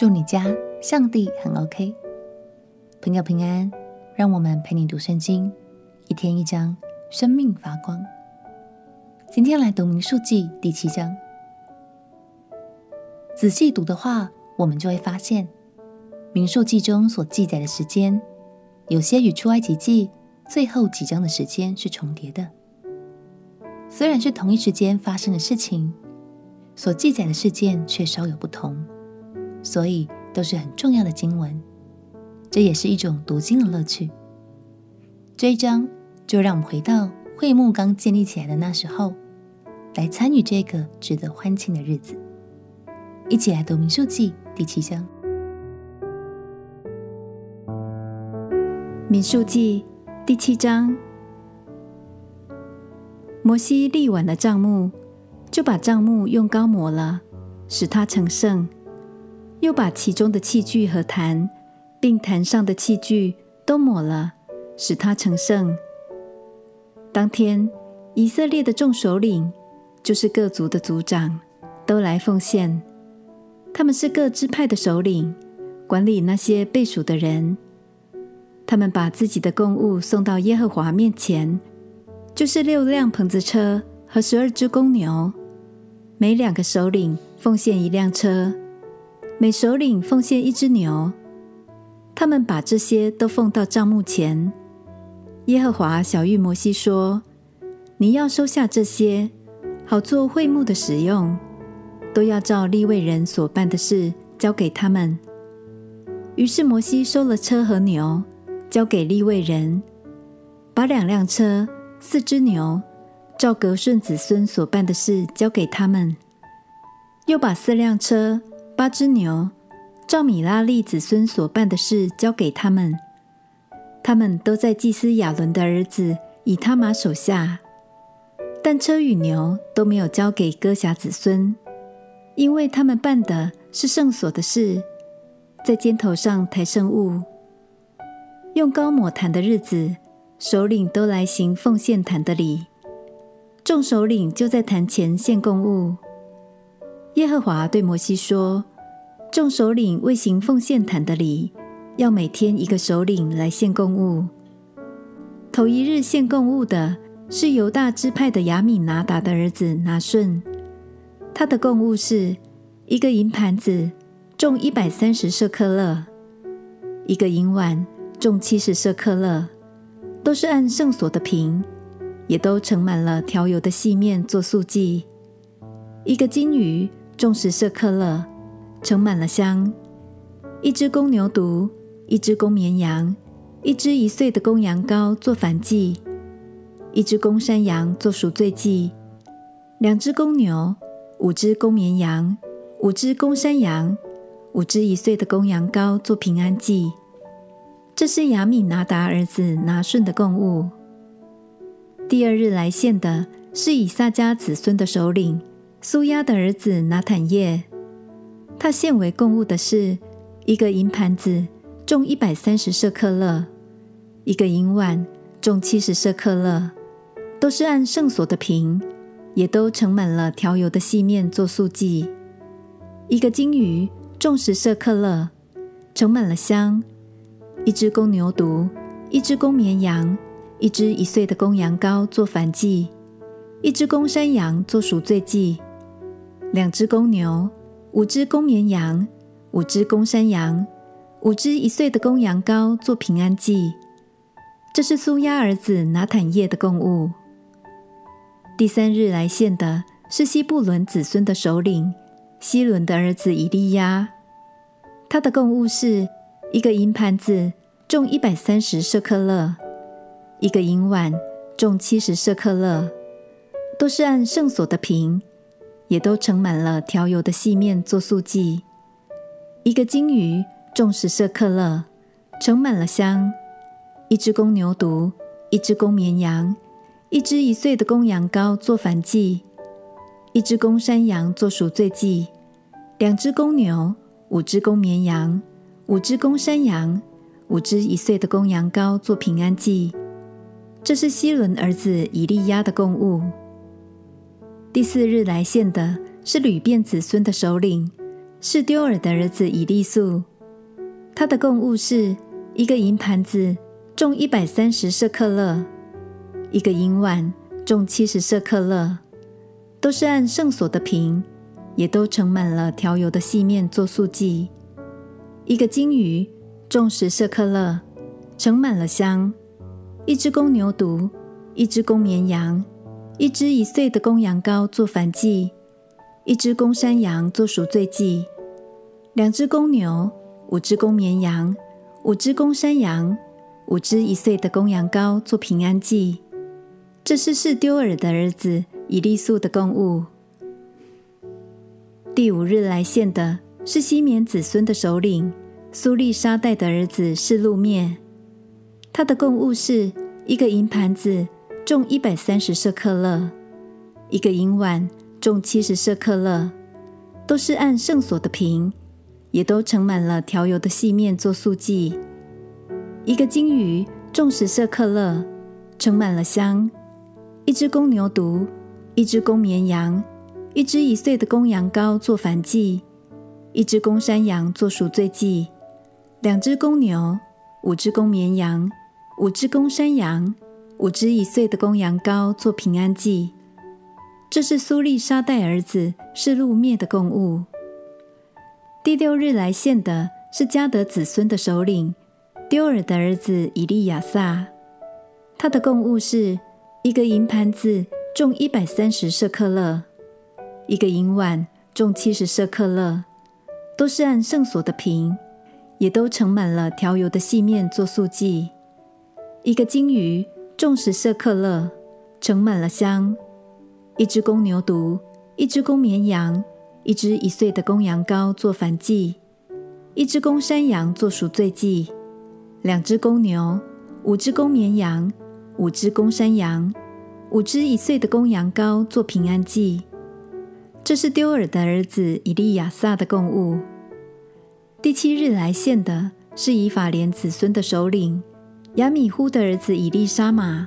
祝你家上帝很 OK，朋友平安。让我们陪你读圣经，一天一章，生命发光。今天来读民数记第七章。仔细读的话，我们就会发现，民数记中所记载的时间，有些与出埃及记最后几章的时间是重叠的。虽然是同一时间发生的事情，所记载的事件却稍有不同。所以都是很重要的经文，这也是一种读经的乐趣。这一章就让我们回到会幕刚建立起来的那时候，来参与这个值得欢庆的日子。一起来读民数记第七章。民数记第七章，摩西立完了帐幕，就把帐幕用膏抹了，使它成圣。又把其中的器具和坛，并坛上的器具都抹了，使它成圣。当天，以色列的众首领，就是各族的族长，都来奉献。他们是各支派的首领，管理那些被数的人。他们把自己的供物送到耶和华面前，就是六辆棚子车和十二只公牛，每两个首领奉献一辆车。每首领奉献一只牛，他们把这些都奉到帐幕前。耶和华晓諭摩西说：“你要收下这些，好做会幕的使用，都要照利未人所办的事交给他们。”于是摩西收了车和牛，交给利未人，把两辆车、四只牛，照革顺子孙所办的事交给他们，又把四辆车。八只牛，照米拉利子孙所办的事交给他们，他们都在祭司亚伦的儿子以他玛手下。但车与牛都没有交给哥辖子孙，因为他们办的是圣所的事，在肩头上抬圣物。用高抹坛的日子，首领都来行奉献坛的礼，众首领就在坛前献供物。耶和华对摩西说：“众首领为行奉献坛的礼，要每天一个首领来献供物。头一日献供物的是犹大支派的亚米拿达的儿子拿顺，他的供物是一个银盘子，重一百三十舍克勒；一个银碗，重七十舍克勒，都是按圣所的瓶，也都盛满了调油的细面做素祭；一个金鱼。”重十舍克勒，盛满了香；一只公牛犊，一只公绵羊，一只一岁的公羊羔做燔祭；一只公山羊做赎罪祭；两只公牛，五只公绵羊，五只公山羊，五只一岁的公羊羔做平安祭。这是亚米拿达儿子拿顺的供物。第二日来献的是以撒家子孙的首领。苏押的儿子拿坦业，他献为供物的是一个银盘子，重一百三十舍克勒；一个银碗，重七十舍克勒，都是按圣所的平，也都盛满了调油的细面做素祭；一个金鱼，重十舍克勒，盛满了香；一只公牛犊，一只公绵羊，一只一岁的公羊羔做燔祭；一只公山羊做赎罪祭。两只公牛，五只公绵羊，五只公山羊，五只一岁的公羊羔做平安祭。这是苏押儿子拿坦业的供物。第三日来献的是西布伦子孙的首领希伦的儿子以利亚，他的供物是一个银盘子，重一百三十舍客勒；一个银碗，重七十舍客勒，都是按圣所的平。也都盛满了调油的细面做素祭，一个金鱼重十舍客勒，盛满了香；一只公牛犊，一只公绵羊，一只一岁的公羊羔做燔祭；一只公山羊做赎罪祭；两只公牛，五只公绵羊，五只公山羊，五只一岁的公羊羔做平安祭。这是希伦儿子以利亚的供物。第四日来献的是吕便子孙的首领是丢尔的儿子以利素，他的供物是一个银盘子，重一百三十舍克勒；一个银碗，重七十舍克勒，都是按圣所的瓶，也都盛满了调油的细面做素祭；一个金鱼，重十舍克勒，盛满了香；一只公牛犊，一只公绵羊，一只一岁的公羊羔做燔祭。一只公山羊做赎罪祭，两只公牛，五只公绵羊，五只公山羊，五只一岁的公羊羔做平安祭。这是示丢尔的儿子以利素的供物。第五日来献的是西缅子孙的首领苏利沙代的儿子示路篾，他的供物是一个银盘子，重一百三十舍克勒，一个银碗。重七十舍克勒，都是按圣所的瓶，也都盛满了调油的细面做素祭。一个金鱼重十舍克勒，盛满了香；一只公牛犊，一只公绵羊，一只一岁的公羊羔做燔祭；一只公山羊做赎罪祭；两只公牛，五只公绵羊，五只公山羊，五只一岁的公羊羔做平安祭。这是苏利沙带儿子示路篾的供物。第六日来献的是加德子孙的首领丢尔的儿子以利亚撒，他的供物是一个银盘子，重一百三十舍克勒；一个银碗，重七十舍克勒，都是按圣所的瓶，也都盛满了调油的细面做素祭；一个金鱼，重十舍克勒，盛满了香。一只公牛犊，一只公绵羊，一只一岁的公羊羔做燔祭；一只公山羊做赎罪祭；两只公牛，五只公绵羊，五只公山羊，五只一岁的公羊羔做平安祭。这是丢尔的儿子以利亚撒的供物。第七日来献的是以法莲子孙的首领亚米忽的儿子以利沙玛，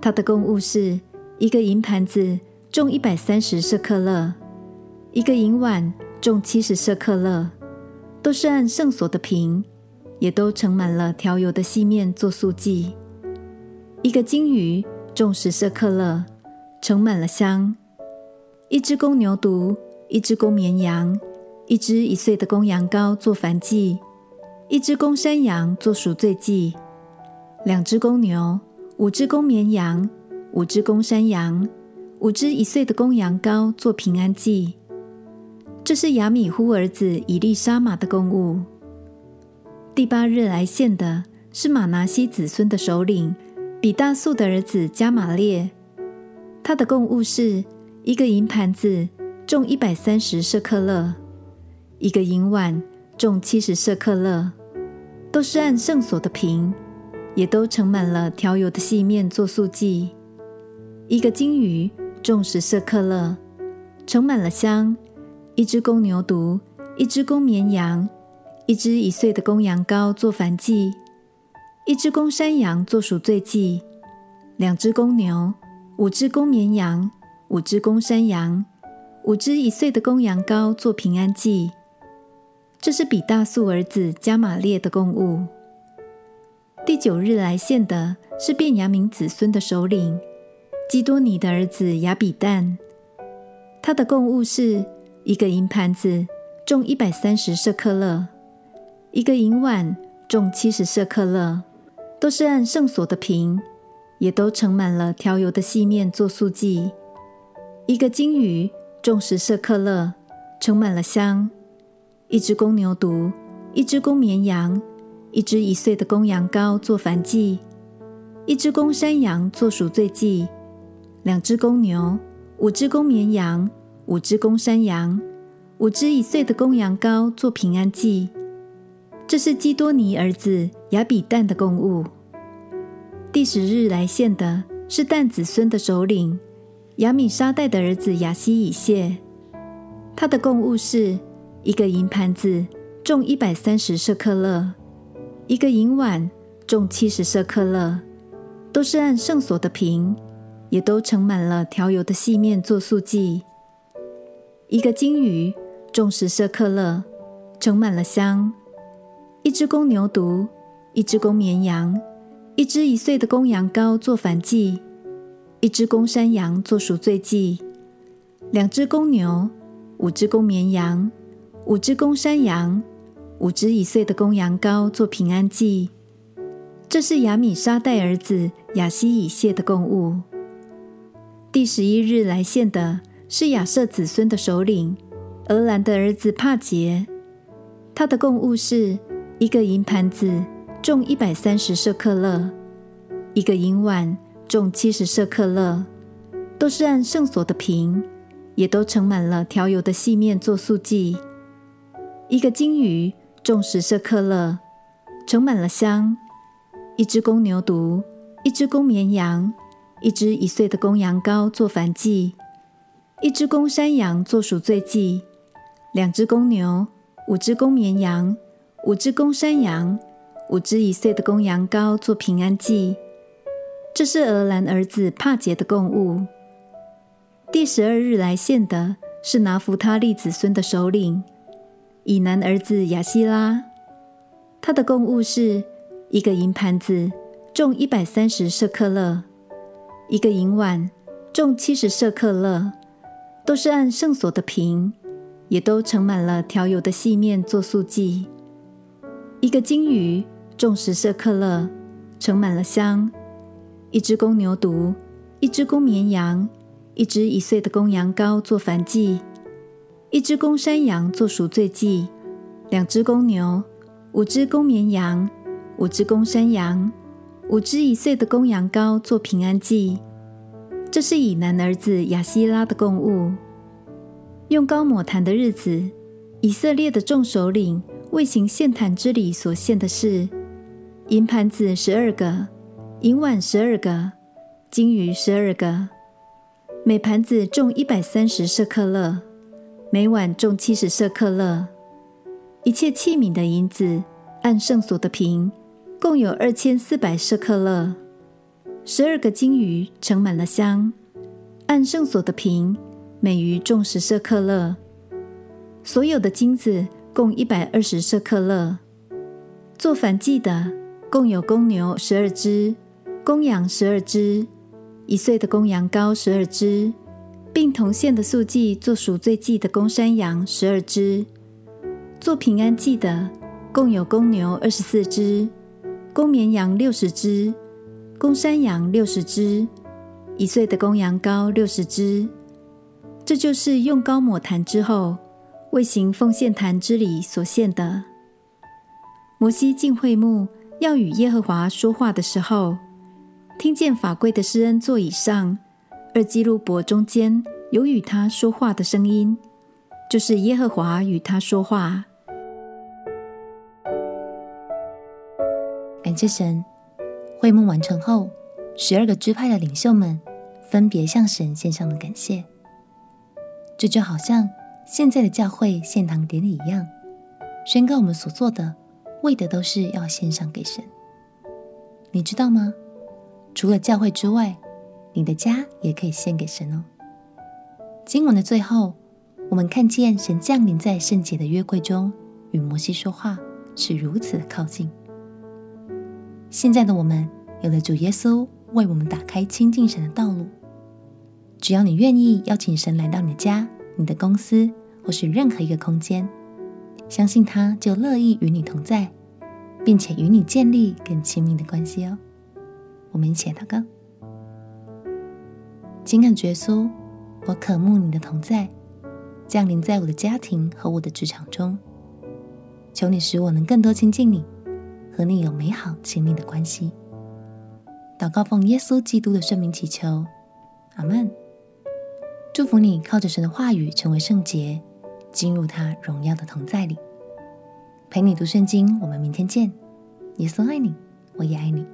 他的供物是。一个银盘子重一百三十舍克勒，一个银碗重七十舍克勒，都是按圣所的瓶，也都盛满了调油的细面做素祭。一个金鱼重十舍克勒，盛满了香。一只公牛犊，一只公绵羊，一只一岁的公羊羔做燔祭，一只公山羊做赎罪祭，两只公牛，五只公绵羊。五只公山羊，五只一岁的公羊羔做平安祭。这是亚米忽儿子以利沙玛的供物。第八日来献的是玛拿西子孙的首领比大素的儿子加玛列，他的供物是一个银盘子，重一百三十舍克勒；一个银碗，重七十舍克勒，都是按圣所的瓶，也都盛满了调油的细面做素祭。一个金鱼重十舍客勒，盛满了香；一只公牛犊，一只公绵羊，一只一岁的公羊羔做燔祭；一只公山羊做赎罪祭；两只公牛，五只公绵羊，五只公山羊，五只一岁的公羊羔做平安祭。这是比大素儿子加玛列的供物。第九日来献的是便雅明子孙的首领。基多尼的儿子亚比旦，他的贡物是一个银盘子，重一百三十舍克勒；一个银碗，重七十舍克勒，都是按圣所的瓶，也都盛满了调油的细面做素祭；一个金鱼，重十舍克勒，盛满了香；一只公牛犊，一只公绵羊，一只一岁的公羊羔做燔祭；一只公山羊做赎罪祭。两只公牛，五只公绵羊，五只公山羊，五只一岁的公羊羔做平安祭。这是基多尼儿子亚比旦的供物。第十日来献的是但子孙的首领亚米沙代的儿子亚西以谢，他的供物是一个银盘子，重一百三十舍客勒；一个银碗，重七十舍克勒，都是按圣所的瓶。也都盛满了调油的细面做素祭。一个金鱼重十舍克勒，盛满了香；一只公牛犊，一只公绵羊，一只一岁的公羊羔做燔祭，一只公山羊做赎罪祭，两只公牛，五只公绵羊，五只公山羊，五只一岁的公羊羔做平安祭。这是亚米沙代儿子亚希以谢的供物。第十一日来献的是亚设子孙的首领俄兰的儿子帕杰，他的供物是一个银盘子，重一百三十舍克勒；一个银碗，重七十舍克勒，都是按圣所的瓶，也都盛满了调油的细面做素祭；一个金鱼，重十舍克勒，盛满了香。一只公牛犊，一只公绵羊，一只一岁的公羊羔做燔祭，一只公山羊做赎罪祭，两只公牛，五只公绵羊，五只公山羊，五只一岁的公羊羔做平安祭。这是俄兰儿子帕杰的供物。第十二日来献的是拿弗他利子孙的首领以南儿子亚希拉，他的供物是。一个银盘子重一百三十舍克勒，一个银碗重七十舍克勒，都是按圣所的瓶，也都盛满了调油的细面做素祭。一个金鱼重十舍克勒，盛满了香。一只公牛犊，一只公绵羊，一只一岁的公羊羔做燔祭，一只公山羊做赎罪祭，两只公牛，五只公绵羊。五只公山羊，五只一岁的公羊羔做平安祭。这是以南儿子亚希拉的供物。用膏抹坛的日子，以色列的众首领为行献坛之礼所献的是：银盘子十二个，银碗十二个，金鱼十二个。每盘子重一百三十舍客勒，每碗重七十舍克勒。一切器皿的银子，按圣所的瓶。共有二千四百舍克勒，十二个金鱼盛满了香，按圣所的瓶，每鱼重十舍克勒。所有的金子共一百二十舍克勒。做燔祭的共有公牛十二只，公羊十二只，一岁的公羊羔十二只，并同献的素祭做赎罪祭的公山羊十二只。做平安祭的共有公牛二十四只。公绵羊六十只，公山羊六十只，一岁的公羊羔六十只。这就是用膏抹坛之后，为行奉献坛之礼所献的。摩西进会幕要与耶和华说话的时候，听见法柜的施恩座椅上，二基路伯中间有与他说话的声音，就是耶和华与他说话。感谢神，会幕完成后，十二个支派的领袖们分别向神献上了感谢。这就好像现在的教会献堂典礼一样，宣告我们所做的，为的都是要献上给神。你知道吗？除了教会之外，你的家也可以献给神哦。经文的最后，我们看见神降临在圣洁的约柜中，与摩西说话，是如此的靠近。现在的我们有了主耶稣为我们打开亲近神的道路。只要你愿意邀请神来到你的家、你的公司或是任何一个空间，相信他就乐意与你同在，并且与你建立更亲密的关系哦。我们一起祷告：亲爱的主耶稣，我渴慕你的同在，降临在我的家庭和我的职场中。求你使我能更多亲近你。和你有美好亲密的关系。祷告奉耶稣基督的圣名祈求，阿门。祝福你靠着神的话语成为圣洁，进入他荣耀的同在里。陪你读圣经，我们明天见。耶稣爱你，我也爱你。